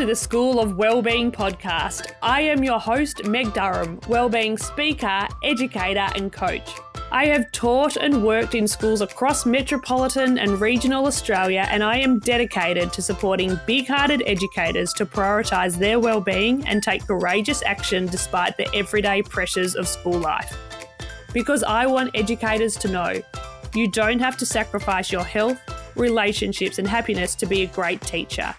to the School of Wellbeing podcast. I am your host, Meg Durham, wellbeing speaker, educator, and coach. I have taught and worked in schools across metropolitan and regional Australia, and I am dedicated to supporting big hearted educators to prioritise their wellbeing and take courageous action despite the everyday pressures of school life. Because I want educators to know you don't have to sacrifice your health, relationships, and happiness to be a great teacher.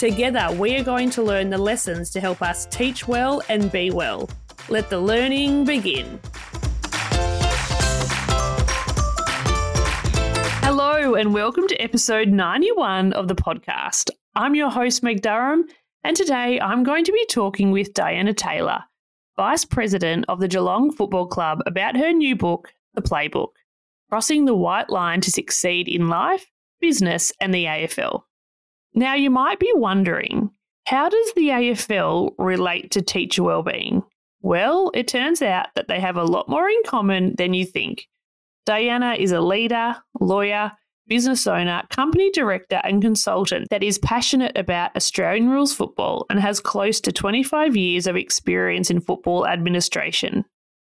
Together, we are going to learn the lessons to help us teach well and be well. Let the learning begin. Hello, and welcome to episode 91 of the podcast. I'm your host, Meg Durham, and today I'm going to be talking with Diana Taylor, Vice President of the Geelong Football Club, about her new book, The Playbook Crossing the White Line to Succeed in Life, Business, and the AFL. Now, you might be wondering how does the AFL relate to teacher wellbeing? Well, it turns out that they have a lot more in common than you think. Diana is a leader, lawyer, business owner, company director, and consultant that is passionate about Australian rules football and has close to 25 years of experience in football administration.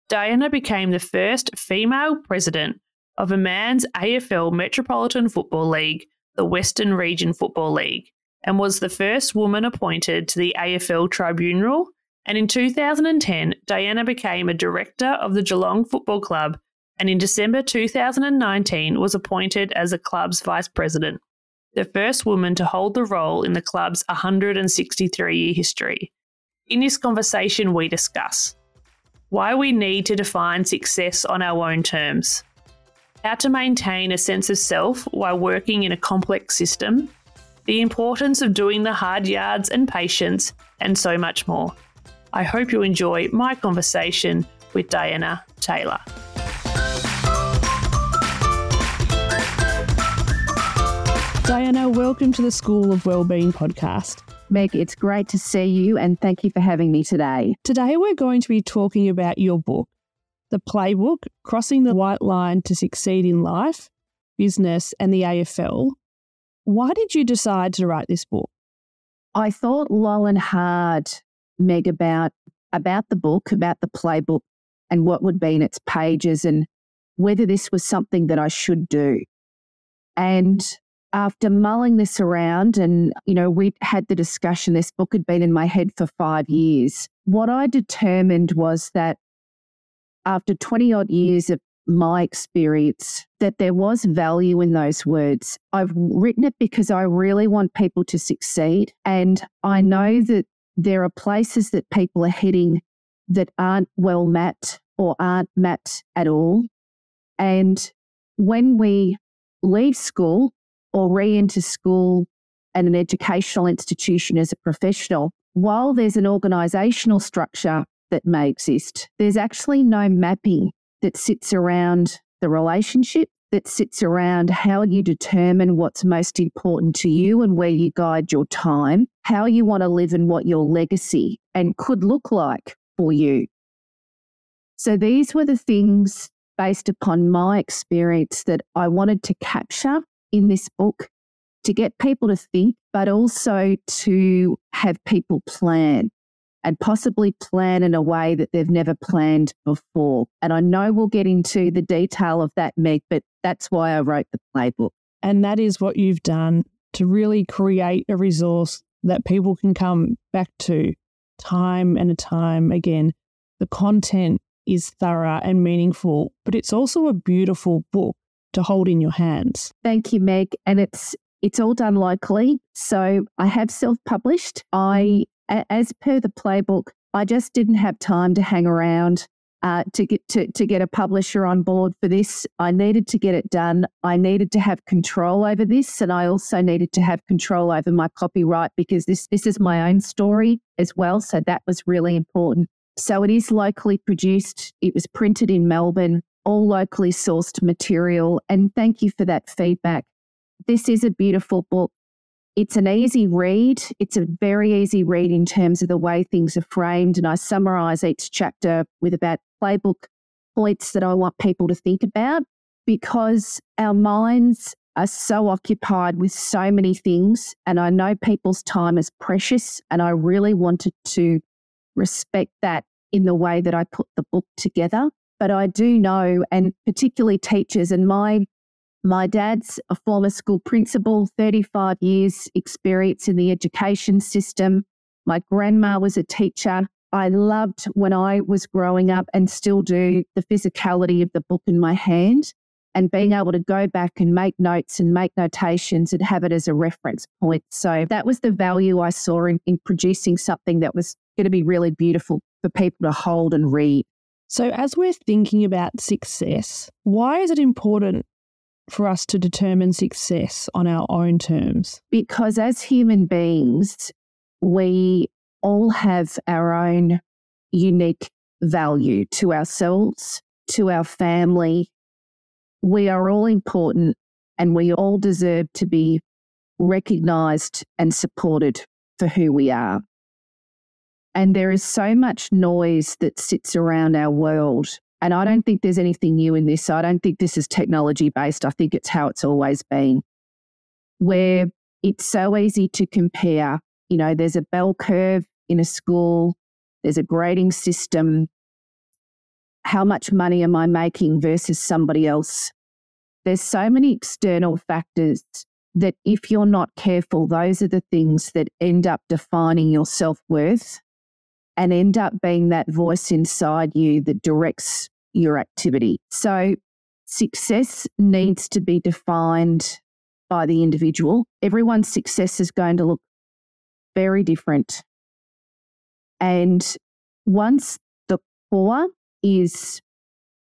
Diana became the first female president of a man's AFL Metropolitan Football League the Western Region Football League and was the first woman appointed to the AFL Tribunal. And in 2010, Diana became a director of the Geelong Football Club and in December 2019 was appointed as the club's vice president, the first woman to hold the role in the club's 163 year history. In this conversation, we discuss why we need to define success on our own terms, how to maintain a sense of self while working in a complex system, the importance of doing the hard yards and patience, and so much more. I hope you enjoy my conversation with Diana Taylor. Diana, welcome to the School of Wellbeing podcast. Meg, it's great to see you and thank you for having me today. Today, we're going to be talking about your book, the playbook, crossing the white line to succeed in life, business, and the AFL. Why did you decide to write this book? I thought long and hard, Meg, about about the book, about the playbook, and what would be in its pages, and whether this was something that I should do. And after mulling this around, and you know, we had the discussion. This book had been in my head for five years. What I determined was that after 20 odd years of my experience that there was value in those words. I've written it because I really want people to succeed. And I know that there are places that people are heading that aren't well mapped or aren't mapped at all. And when we leave school or re enter school and an educational institution as a professional, while there's an organisational structure that may exist. There's actually no mapping that sits around the relationship, that sits around how you determine what's most important to you and where you guide your time, how you want to live and what your legacy and could look like for you. So these were the things based upon my experience that I wanted to capture in this book to get people to think, but also to have people plan and possibly plan in a way that they've never planned before. And I know we'll get into the detail of that, Meg, but that's why I wrote the playbook. And that is what you've done to really create a resource that people can come back to time and a time again. The content is thorough and meaningful, but it's also a beautiful book to hold in your hands. Thank you, Meg. And it's it's all done locally. So I have self published. I as per the playbook, I just didn't have time to hang around uh, to get to, to get a publisher on board for this. I needed to get it done. I needed to have control over this, and I also needed to have control over my copyright because this this is my own story as well. So that was really important. So it is locally produced. It was printed in Melbourne, all locally sourced material. And thank you for that feedback. This is a beautiful book. It's an easy read. It's a very easy read in terms of the way things are framed. And I summarize each chapter with about playbook points that I want people to think about because our minds are so occupied with so many things. And I know people's time is precious. And I really wanted to respect that in the way that I put the book together. But I do know, and particularly teachers, and my my dad's a former school principal, 35 years experience in the education system. My grandma was a teacher. I loved when I was growing up and still do the physicality of the book in my hand and being able to go back and make notes and make notations and have it as a reference point. So that was the value I saw in, in producing something that was going to be really beautiful for people to hold and read. So, as we're thinking about success, why is it important for us to determine success on our own terms? Because as human beings, we all have our own unique value to ourselves, to our family. We are all important and we all deserve to be recognized and supported for who we are. And there is so much noise that sits around our world. And I don't think there's anything new in this. I don't think this is technology based. I think it's how it's always been, where it's so easy to compare. You know, there's a bell curve in a school, there's a grading system. How much money am I making versus somebody else? There's so many external factors that if you're not careful, those are the things that end up defining your self worth and end up being that voice inside you that directs your activity. So, success needs to be defined by the individual. Everyone's success is going to look very different. And once the core is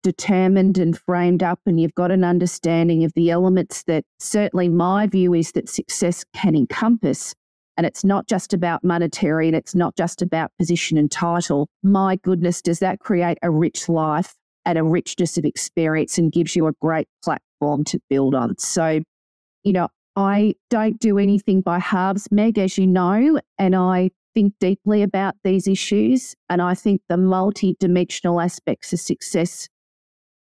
determined and framed up, and you've got an understanding of the elements that certainly my view is that success can encompass, and it's not just about monetary and it's not just about position and title. My goodness, does that create a rich life and a richness of experience and gives you a great platform to build on? So, you know, I don't do anything by halves, Meg, as you know, and I think deeply about these issues. And I think the multi-dimensional aspects of success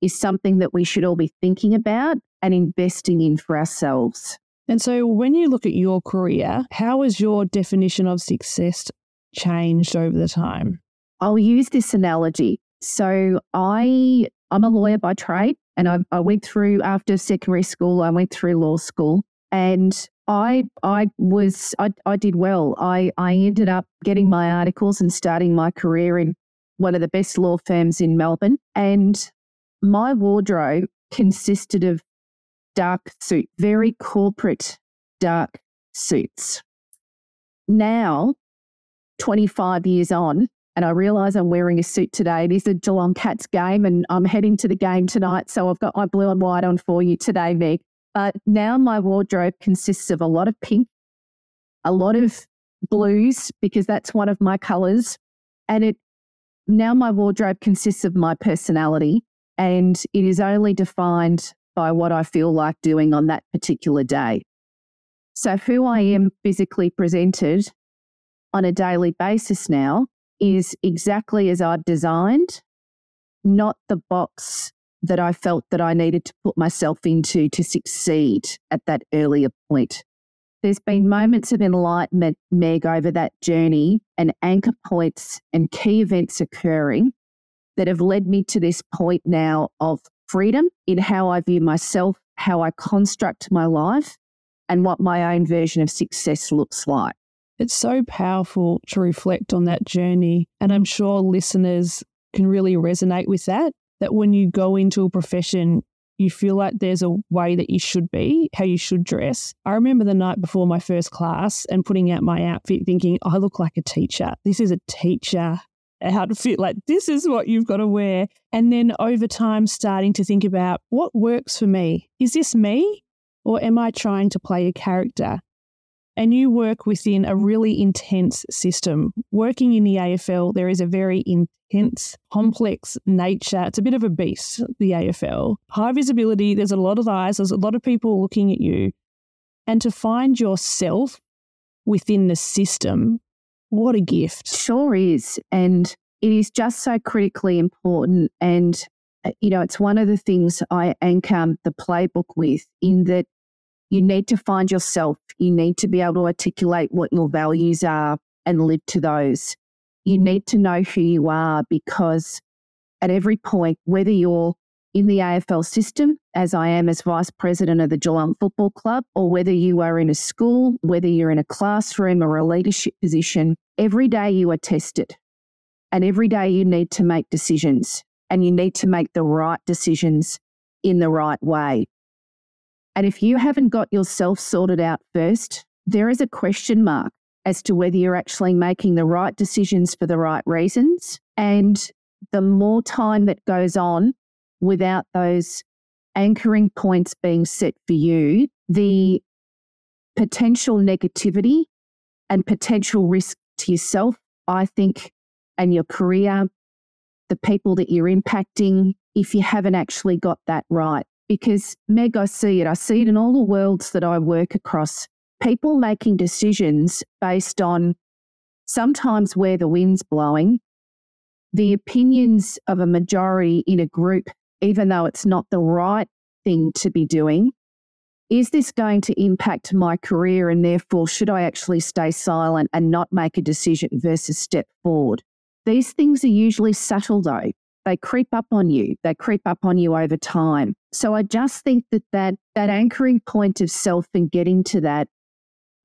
is something that we should all be thinking about and investing in for ourselves. And so, when you look at your career, how has your definition of success changed over the time? I'll use this analogy. So, I I'm a lawyer by trade, and I, I went through after secondary school. I went through law school, and I I was I, I did well. I I ended up getting my articles and starting my career in one of the best law firms in Melbourne, and my wardrobe consisted of dark suit, very corporate dark suits. Now, 25 years on, and I realise I'm wearing a suit today. It is a Geelong Cats game, and I'm heading to the game tonight. So I've got my blue and white on for you today, Meg. But now my wardrobe consists of a lot of pink, a lot of blues, because that's one of my colours. And it now my wardrobe consists of my personality, and it is only defined by what I feel like doing on that particular day. So, who I am physically presented on a daily basis now is exactly as I've designed, not the box that I felt that I needed to put myself into to succeed at that earlier point. There's been moments of enlightenment, Meg, over that journey and anchor points and key events occurring that have led me to this point now of freedom in how I view myself, how I construct my life, and what my own version of success looks like. It's so powerful to reflect on that journey. And I'm sure listeners can really resonate with that. That when you go into a profession, you feel like there's a way that you should be, how you should dress. I remember the night before my first class and putting out my outfit thinking, I look like a teacher. This is a teacher how to fit like this is what you've got to wear. And then over time starting to think about what works for me. Is this me or am i trying to play a character? And you work within a mm-hmm. really intense system. Working in the afl there is a very intense complex nature. It's a bit of a beast the afl high visibility there's a lot of eyes there's a lot of people looking at you. And to find yourself within the system what a gift. Sure is. And it is just so critically important. And, uh, you know, it's one of the things I anchor the playbook with, in that You need to find yourself. You need to be able to articulate what your values are and live to those. You need to know who you are because at every point, whether you're in the AFL system, as I am as vice president of the Geelong Football Club, or whether you are in a school, whether you're in a classroom or a leadership position, every day you are tested. And every day you need to make decisions and you need to make the right decisions in the right way. And if you haven't got yourself sorted out first, there is a question mark as to whether you're actually making the right decisions for the right reasons. And the more time that goes on without those anchoring points being set for you, the potential negativity and potential risk to yourself, I think, and your career, the people that you're impacting, if you haven't actually got that right. Because, Meg, I see it. I see it in all the worlds that I work across. People making decisions based on sometimes where the wind's blowing, the opinions of a majority in a group, even though it's not the right thing to be doing. Is this going to impact my career? And therefore, should I actually stay silent and not make a decision versus step forward? These things are usually subtle, though. They creep up on you. They creep up on you over time. So I just think that that, that anchoring point of self and getting to that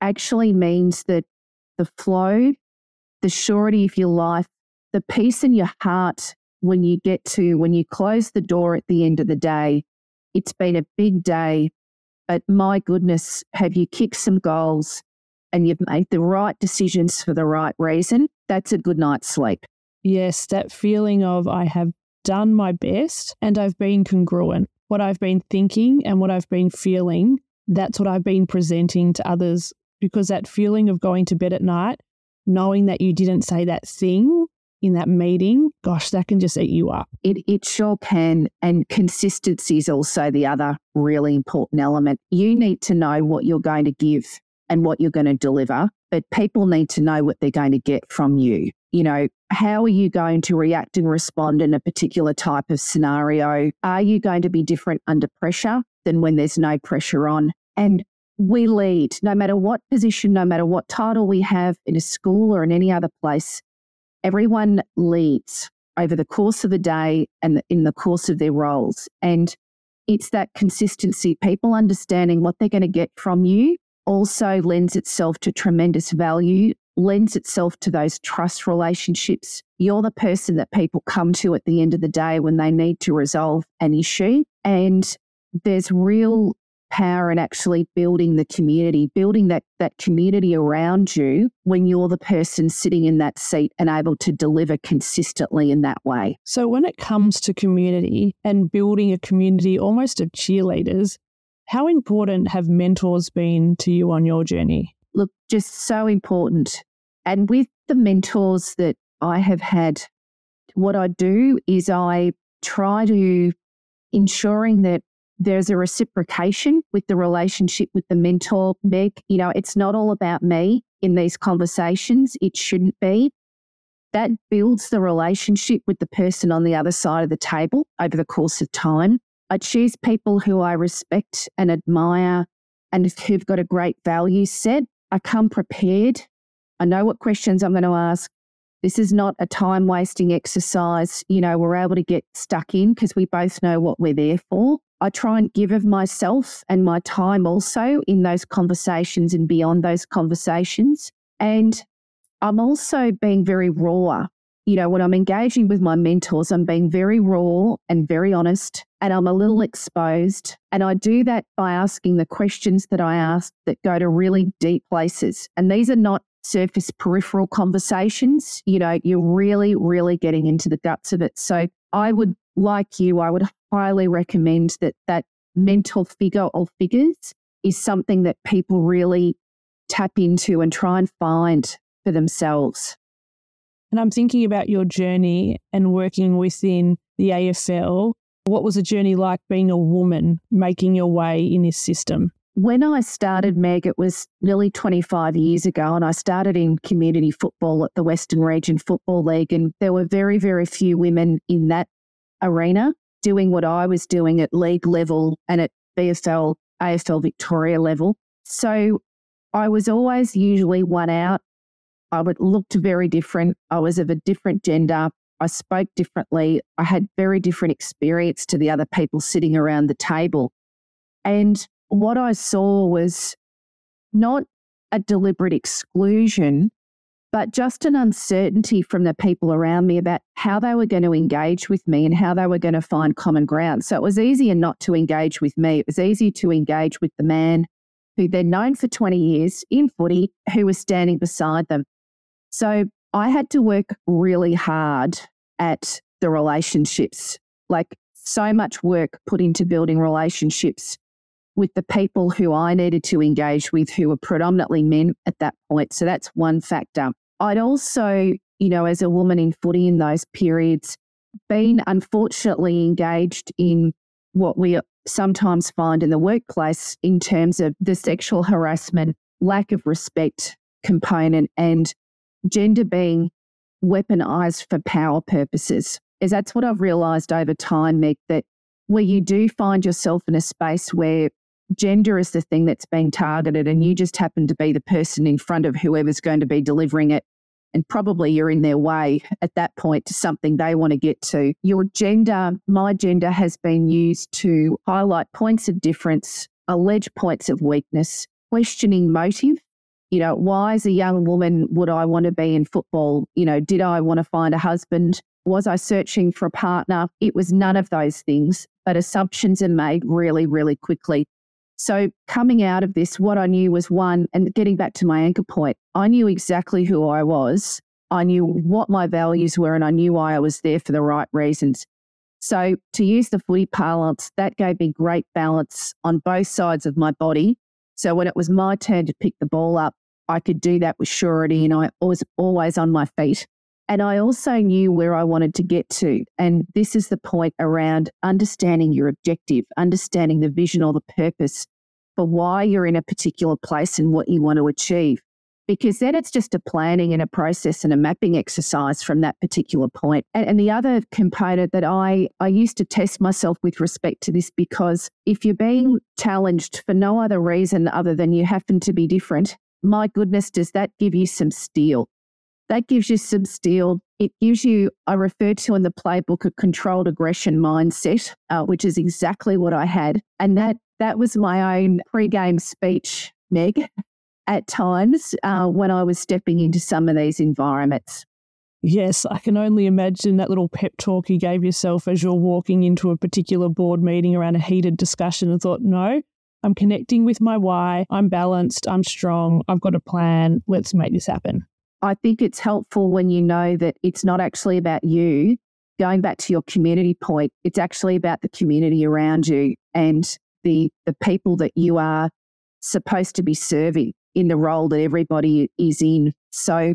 actually means that the flow, the surety of your life, the peace in your heart when you get to, when you close the door at the end of the day, it's been a big day, but my goodness, have you kicked some goals and you've made the right decisions for the right reason? That's a good night's sleep. Yes, that feeling of I have done my best and I've been congruent. What I've been thinking and what I've been feeling, that's what I've been presenting to others because that feeling of going to bed at night, knowing that you didn't say that thing in that meeting, gosh, that can just eat you up. It, it sure can. And consistency is also the other really important element. You need to know what you're going to give and what you're going to deliver, but people need to know what they're going to get from you you know, how are you going to react and respond in a particular type of scenario? Are you going to be different under pressure than when there's no pressure on? And we lead, no matter what position, no matter what title we have in a school or in any other place, everyone leads over the course of the day and in the course of their roles. And it's that consistency, people understanding what they're going to get from you also lends itself to tremendous value lends itself to those trust relationships. You're the person that people come to at the end of the day when they need to resolve an issue. And there's real power in actually building the community, building that, that community around you when you're the person sitting in that seat and able to deliver consistently in that way. So, when it comes to community and building a community almost of cheerleaders, how important have mentors been to you on your journey? look, just so important. And with the mentors that I have had, what I do is I try to ensuring that there's a reciprocation with the relationship with the mentor, Meg. You know, it's not all about me in these conversations. It shouldn't be. That builds the relationship with the person on the other side of the table over the course of time. I choose people who I respect and admire and who've got a great value set I come prepared. I know what questions I'm going to ask. This is not a time wasting exercise. You know, we're able to get stuck in because we both know what we're there for. I try and give of myself and my time also in those conversations and beyond those conversations. And I'm also being very raw you know, when I'm engaging with my mentors, I'm being very raw and very honest, and I'm a little exposed. And I do that by asking the questions that I ask that go to really deep places. And these are not surface peripheral conversations. You know, you're really, really getting into the guts of it. So I would, like you, I would highly recommend that that mental figure or figures is something that people really tap into and try and find for themselves. And I'm thinking about your journey and working within the AFL. What was the journey like being a woman making your way in this system? When I started, Meg, it was nearly 25 years ago, and I started in community football at the Western Region Football League. And there were very, very few women in that arena doing what I was doing at league level and at VFL AFL Victoria level. So I was always usually one out. I would looked very different. I was of a different gender. I spoke differently. I had very different experience to the other people sitting around the table. And what I saw was not a deliberate exclusion, but just an uncertainty from the people around me about how they were going to engage with me and how they were going to find common ground. So it was easier not to engage with me. It was easier to engage with the man who they'd known for 20 years in footy, who was standing beside them. So I had to work really hard at the relationships, like so much work put into building relationships with the people who I needed to engage with, who were predominantly men at that point. So that's one factor. I'd also, you know, as a woman in footy in those periods, been unfortunately engaged in what we sometimes find in the workplace in terms of the sexual harassment, lack of respect component, and gender being weaponized for power purposes. Is that's what I've realized over time, Meg, that where you do find yourself in a space where gender is the thing that's being targeted and you just happen to be the person in front of whoever's going to be delivering it and probably you're in their way at that point to something they want to get to. Your gender, my gender, has been used to highlight points of difference, allege points of weakness, questioning motive. You know, why as a young woman would I want to be in football? You know, did I want to find a husband? Was I searching for a partner? It was none of those things, but assumptions are made really, really quickly. So, coming out of this, what I knew was one, and getting back to my anchor point, I knew exactly who I was. I knew what my values were, and I knew why I was there for the right reasons. So, to use the footy parlance, that gave me great balance on both sides of my body. So, when it was my turn to pick the ball up, I could do that with surety, and I was always on my feet. And I also knew where I wanted to get to. And this is the point around understanding your objective, understanding the vision or the purpose for why you're in a particular place and what you want to achieve. Because then it's just a planning and a process and a mapping exercise from that particular point. And, and the other component that I, I used to test myself with respect to this, because if you're being challenged for no other reason other than you happen to be different, my goodness, does that give you some steel? That gives you some steel. It gives you, I refer to in the playbook, a controlled aggression mindset, uh, which is exactly what I had. And that that was my own pre-game speech, Meg, at times uh, when I was stepping into some of these environments. Yes, I can only imagine that little pep talk you gave yourself as you're walking into a particular board meeting around a heated discussion and thought, no, I'm connecting with my why. I'm balanced. I'm strong. I've got a plan. Let's make this happen. I think it's helpful when you know that it's not actually about you. Going back to your community point, it's actually about the community around you and the the people that you are supposed to be serving in the role that everybody is in. So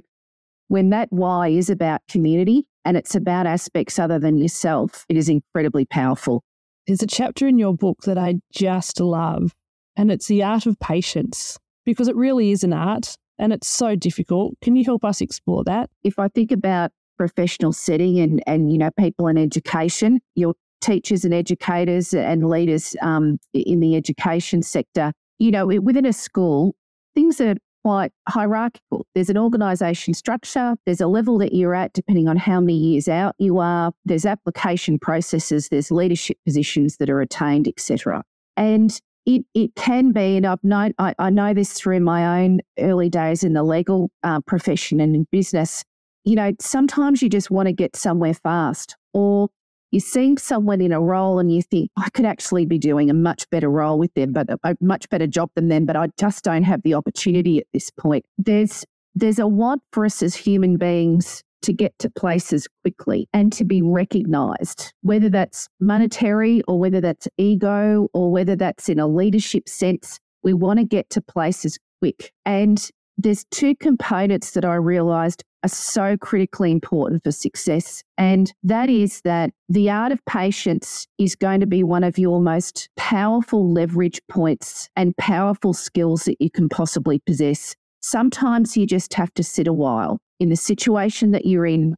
when that why is about community and it's about aspects other than yourself, it is incredibly powerful. There's a chapter in your book that I just love, and it's the art of patience because it really is an art and it's so difficult. Can you help us explore that? If I think about professional setting and, and you know, people in education, your teachers and educators and leaders um, in the education sector, you know, within a school, things are quite hierarchical. There's an organisation structure, there's a level that you're at depending on how many years out you are, there's application processes, there's leadership positions that are attained, etc. And it, it can be, and I've known, I, I know this through my own early days in the legal uh, profession and in business. You know, sometimes you just want to get somewhere fast, or you're seeing someone in a role and you think, I could actually be doing a much better role with them, but a, a much better job than them, but I just don't have the opportunity at this point. There's there's a want for us as human beings to get to places quickly and to be recognized, whether that's monetary or whether that's ego or whether that's in a leadership sense. We want to get to places quick. And there's two components that I realized are so critically important for success. And that is that the art of patience is going to be one of your most powerful leverage points and powerful skills that you can possibly possess. Sometimes you just have to sit a while in the situation that you're in,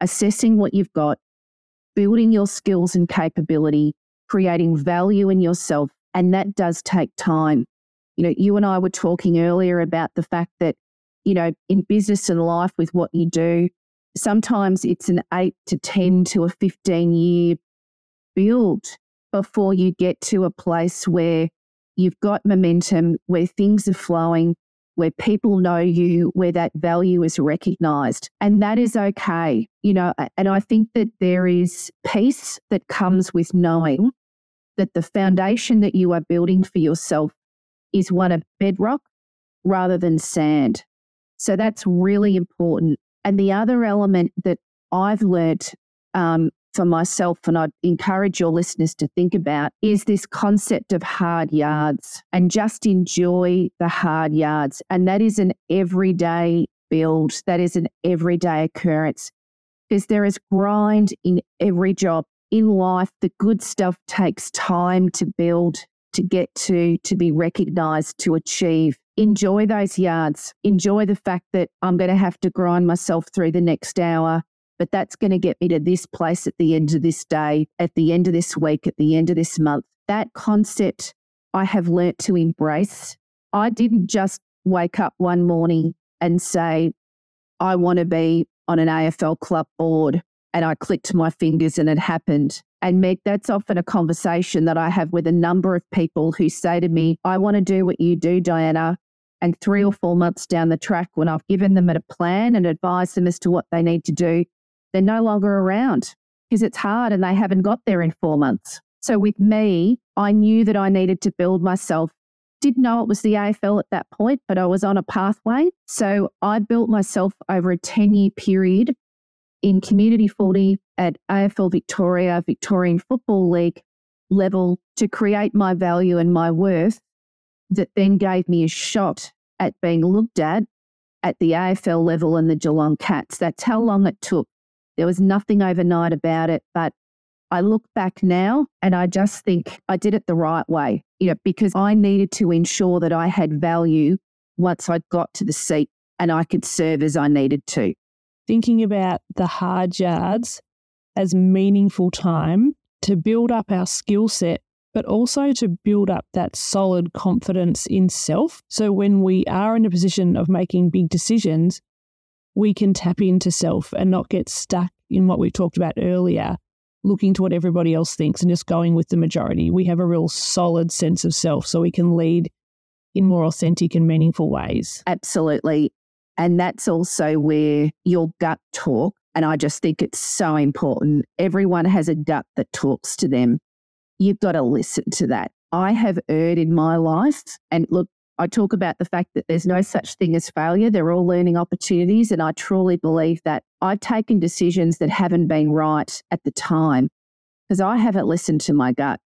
assessing what you've got, building your skills and capability, creating value in yourself, And that does take time. You know, you and I were talking earlier about the fact that, you know, in business and life with what you do, sometimes it's an eight to 10 to a 15 year build before you get to a place where you've got momentum, where things are flowing, where people know you, where that value is recognized. And that is okay. You know, and I think that there is peace that comes with knowing that the foundation that you are building for yourself is one of bedrock rather than sand. So that's really important. And the other element that I've learnt um, for myself, and I'd encourage your listeners to think about, is this concept of hard yards and just enjoy the hard yards. And that is an everyday build, that is an everyday occurrence because there is grind in every job. In life, the good stuff takes time to build, to get to, to be recognized, to achieve. Enjoy those yards. Enjoy the fact that I'm going to have to grind myself through the next hour but that's going to get me to this place at the end of this day, at the end of this week, at the end of this month. That concept I have learnt to embrace. I didn't just wake up one morning and say, I want to be on an AFL club board. And I clicked my fingers and it happened. And Meg, that's often a conversation that I have with a number of people who say to me, I want to do what you do, Diana. And three or four months down the track, when I've given them a plan and advised them as to what they need to do, they're no longer around because it's hard and they haven't got there in four months. So with me, I knew that I needed to build myself. Didn't know it was the AFL at that point, but I was on a pathway. So I built myself over a 10 year period in community footy at AFL Victoria, Victorian Football League level to create my value and my worth that then gave me a shot at being looked at at the AFL level and the Geelong Cats. That's how long it took there was nothing overnight about it, but I look back now and I just think I did it the right way, you know, because I needed to ensure that I had value once I got to the seat and I could serve as I needed to. Thinking about the hard yards as meaningful time to build up our skill set, but also to build up that solid confidence in self. So when we are in a position of making big decisions, we can tap into self and not get stuck in what we talked about earlier, looking to what everybody else thinks and just going with the majority. We have a real solid sense of self so we can lead in more authentic and meaningful ways. Absolutely. And that's also where your gut talk, and I just think it's so important. Everyone has a gut that talks to them. You've got to listen to that. I have erred in my life. And look, I talk about the fact that there's no such thing as failure. They're all learning opportunities. And I truly believe that I've taken decisions that haven't been right at the time because I haven't listened to my gut.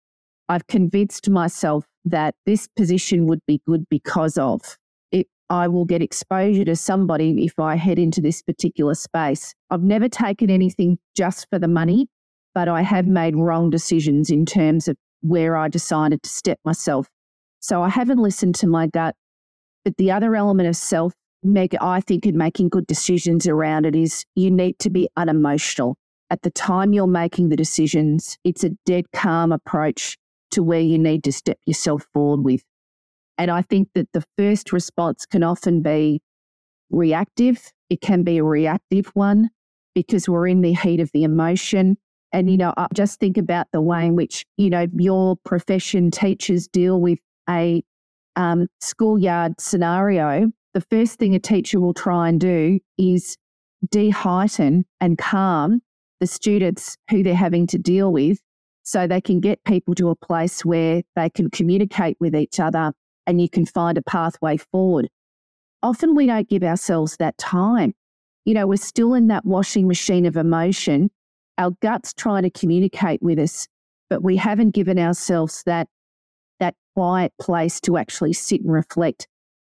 I've convinced myself that this position would be good because of it. I will get exposure to somebody if I head into this particular space. I've never taken anything just for the money, but I have made wrong decisions in terms of where I decided to step myself so I haven't listened to my gut. But the other element of self, Meg, I think in making good decisions around it is you need to be unemotional. At the time you're making the decisions, it's a dead calm approach to where you need to step yourself forward with. And I think that the first response can often be reactive. It can be a reactive one because we're in the heat of the emotion. And, you know, I just think about the way in which, you know, your profession teachers deal with a um, schoolyard scenario, the first thing a teacher will try and do is de-heighten and calm the students who they're having to deal with so they can get people to a place where they can communicate with each other and you can find a pathway forward. Often we don't give ourselves that time. You know, we're still in that washing machine of emotion. Our gut's trying to communicate with us, but we haven't given ourselves that that quiet place to actually sit and reflect.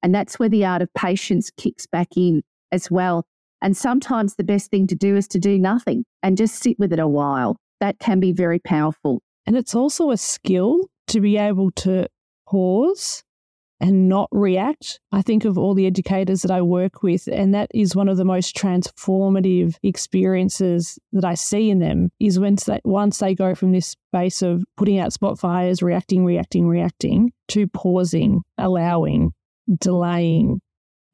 And that's where the art of patience kicks back in as well. And sometimes the best thing to do is to do nothing and just sit with it a while. That can be very powerful. And it's also a skill to be able to pause and not react. I think of all the educators that I work with, and that is one of the most transformative experiences that I see in them is when once they go from this space of putting out spot fires, reacting, reacting, reacting, to pausing, allowing, delaying,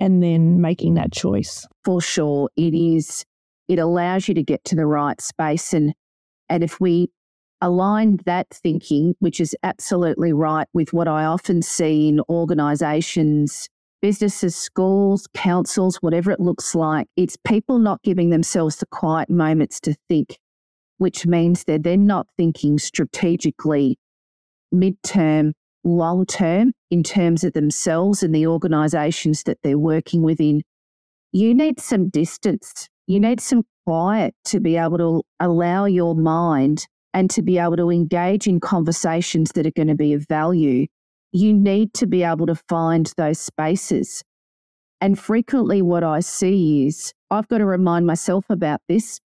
and then making that choice. For sure. It is, it allows you to get to the right space. And, and if we align that thinking, which is absolutely right with what I often see in organizations, businesses, schools, councils, whatever it looks like. It's people not giving themselves the quiet moments to think, which means they're then not thinking strategically, midterm, long term in terms of themselves and the organizations that they're working within. You need some distance. You need some quiet to be able to allow your mind and to be able to engage in conversations that are going to be of value, you need to be able to find those spaces. And frequently, what I see is I've got to remind myself about this.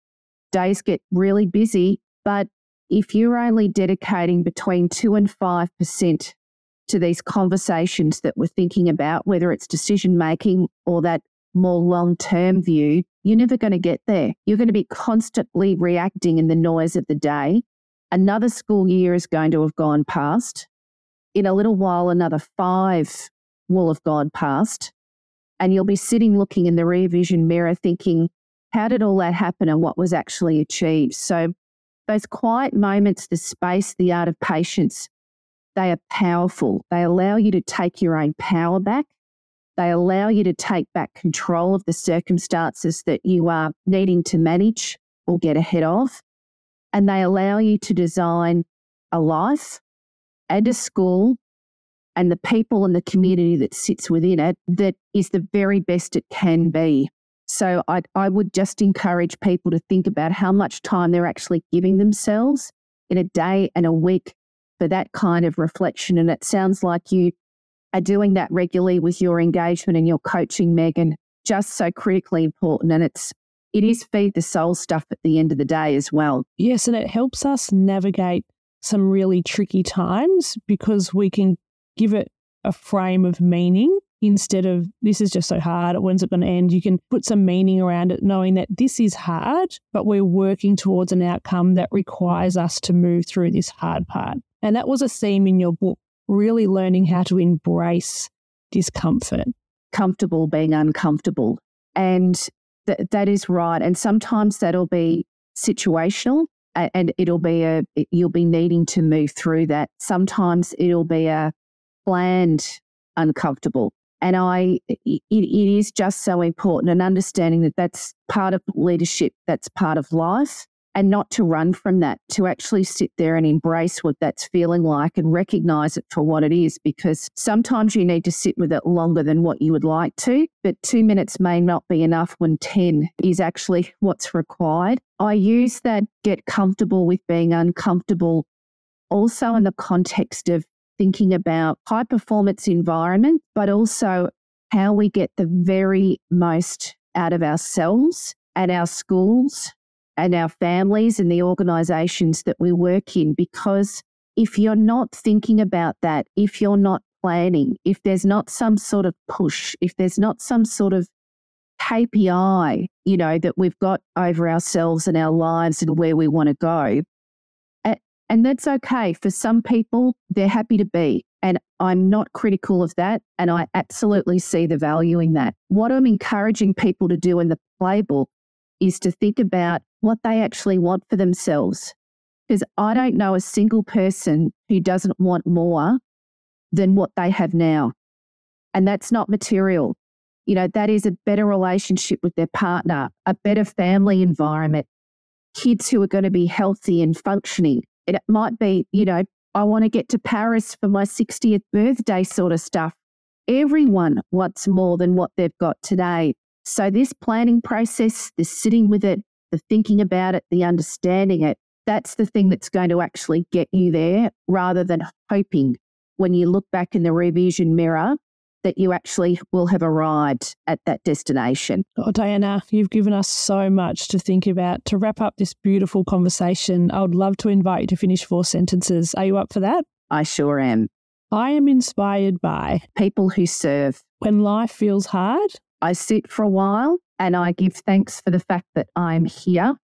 Days get really busy, but if you're only dedicating between 2 and 5% to these conversations that we're thinking about, whether it's decision making or that more long term view, you're never going to get there. You're going to be constantly reacting in the noise of the day Another school year is going to have gone past. In a little while, another five will have gone past. And you'll be sitting looking in the rear vision mirror thinking, how did all that happen and what was actually achieved? So, those quiet moments, the space, the art of patience, they are powerful. They allow you to take your own power back. They allow you to take back control of the circumstances that you are needing to manage or get ahead of and they allow you to design a life and a school and the people and the community that sits within it that is the very best it can be. So I, I would just encourage people to think about how much time they're actually giving themselves in a day and a week for that kind of reflection. And it sounds like you are doing that regularly with your engagement and your coaching, Megan, just so critically important. And it's it is feed the soul stuff at the end of the day as well. Yes, and it helps us navigate some really tricky times because we can give it a frame of meaning instead of this is just so hard, when's it going to end? You can put some meaning around it, knowing that this is hard, but we're working towards an outcome that requires us to move through this hard part. And that was a theme in your book, really learning how to embrace discomfort. Comfortable being uncomfortable. And that is right. And sometimes that'll be situational and it'll be a, you'll be needing to move through that. Sometimes it'll be a planned uncomfortable. And I, it, it is just so important and understanding that that's part of leadership, that's part of life and not to run from that, to actually sit there and embrace what that's feeling like and recognize it for what it is. Because sometimes you need to sit with it longer than what you would like to, but two minutes may not be enough when 10 is actually what's required. I use that get comfortable with being uncomfortable also in the context of thinking about high performance environment, but also how we get the very most out of ourselves at our schools and our families and the organizations that we work in. Because if you're not thinking about that, if you're not planning, if there's not some sort of push, if there's not some sort of KPI, you know, that we've got over ourselves and our lives and where we want to go. And that's okay. For some people, they're happy to be. And I'm not critical of that. And I absolutely see the value in that. What I'm encouraging people to do in the playbook is to think about what they actually want for themselves. Because I don't know a single person who doesn't want more than what they have now. And that's not material. You know, that is a better relationship with their partner, a better family environment, kids who are going to be healthy and functioning. It might be, you know, I want to get to Paris for my 60th birthday sort of stuff. Everyone wants more than what they've got today. So, this planning process, this sitting with it, the thinking about it, the understanding it, that's the thing that's going to actually get you there rather than hoping when you look back in the rear vision mirror that you actually will have arrived at that destination. Oh, Diana, you've given us so much to think about. To wrap up this beautiful conversation, I would love to invite you to finish four sentences. Are you up for that? I sure am. I am inspired by people who serve. when life feels hard, I sit for a while and I give thanks for the fact that I'm here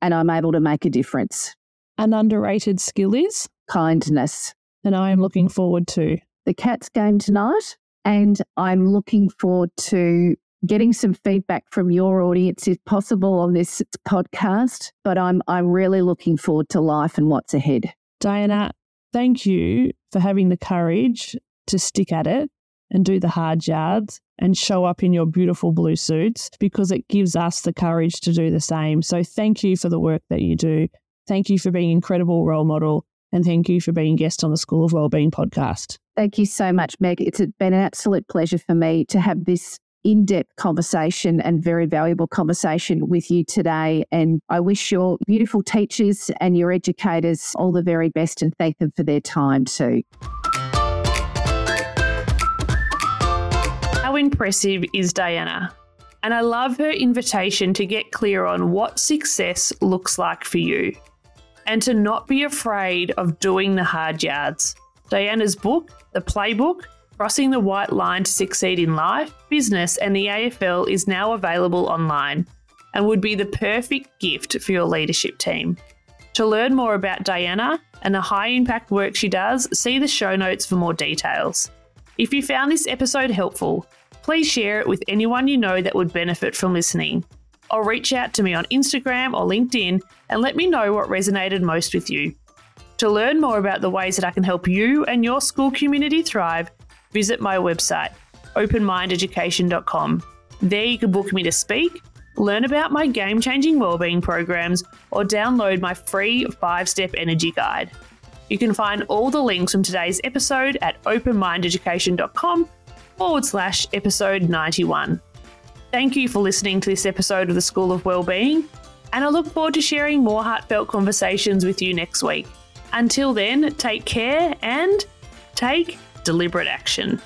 and I'm able to make a difference. an underrated skill is, Kindness. and I am looking forward to. The Cats game tonight, and I'm looking forward to getting some feedback from your audience if possible on this podcast. But I'm I'm really looking forward to life and what's ahead. Diana, thank you for having the courage to stick at it and do the hard yards and show up in your beautiful blue suits because it gives us the courage to do the same. So thank you for the work that you do. Thank you for being an incredible role model. And thank you for being guest on the School of Wellbeing podcast. Thank you so much, Meg. It's been an absolute pleasure for me to have this in depth conversation and very valuable conversation with you today. And I wish your beautiful teachers and your educators all the very best and thank them for their time too. Impressive is Diana? And I love her invitation to get clear on what success looks like for you and to not be afraid of doing the hard yards. Diana's book, The Playbook Crossing the White Line to Succeed in Life, Business, and the AFL, is now available online and would be the perfect gift for your leadership team. To learn more about Diana and the high impact work she does, see the show notes for more details. If you found this episode helpful, please share it with anyone you know that would benefit from listening. Or reach out to me on Instagram or LinkedIn and let me know what resonated most with you. To learn more about the ways that I can help you and your school community thrive, visit my website, openmindeducation.com. There you can book me to speak, learn about my game changing wellbeing programs, or download my free five step energy guide. You can find all the links from today's episode at openmindeducation.com forward slash episode 91. Thank you for listening to this episode of the School of Wellbeing, and I look forward to sharing more heartfelt conversations with you next week. Until then, take care and take deliberate action.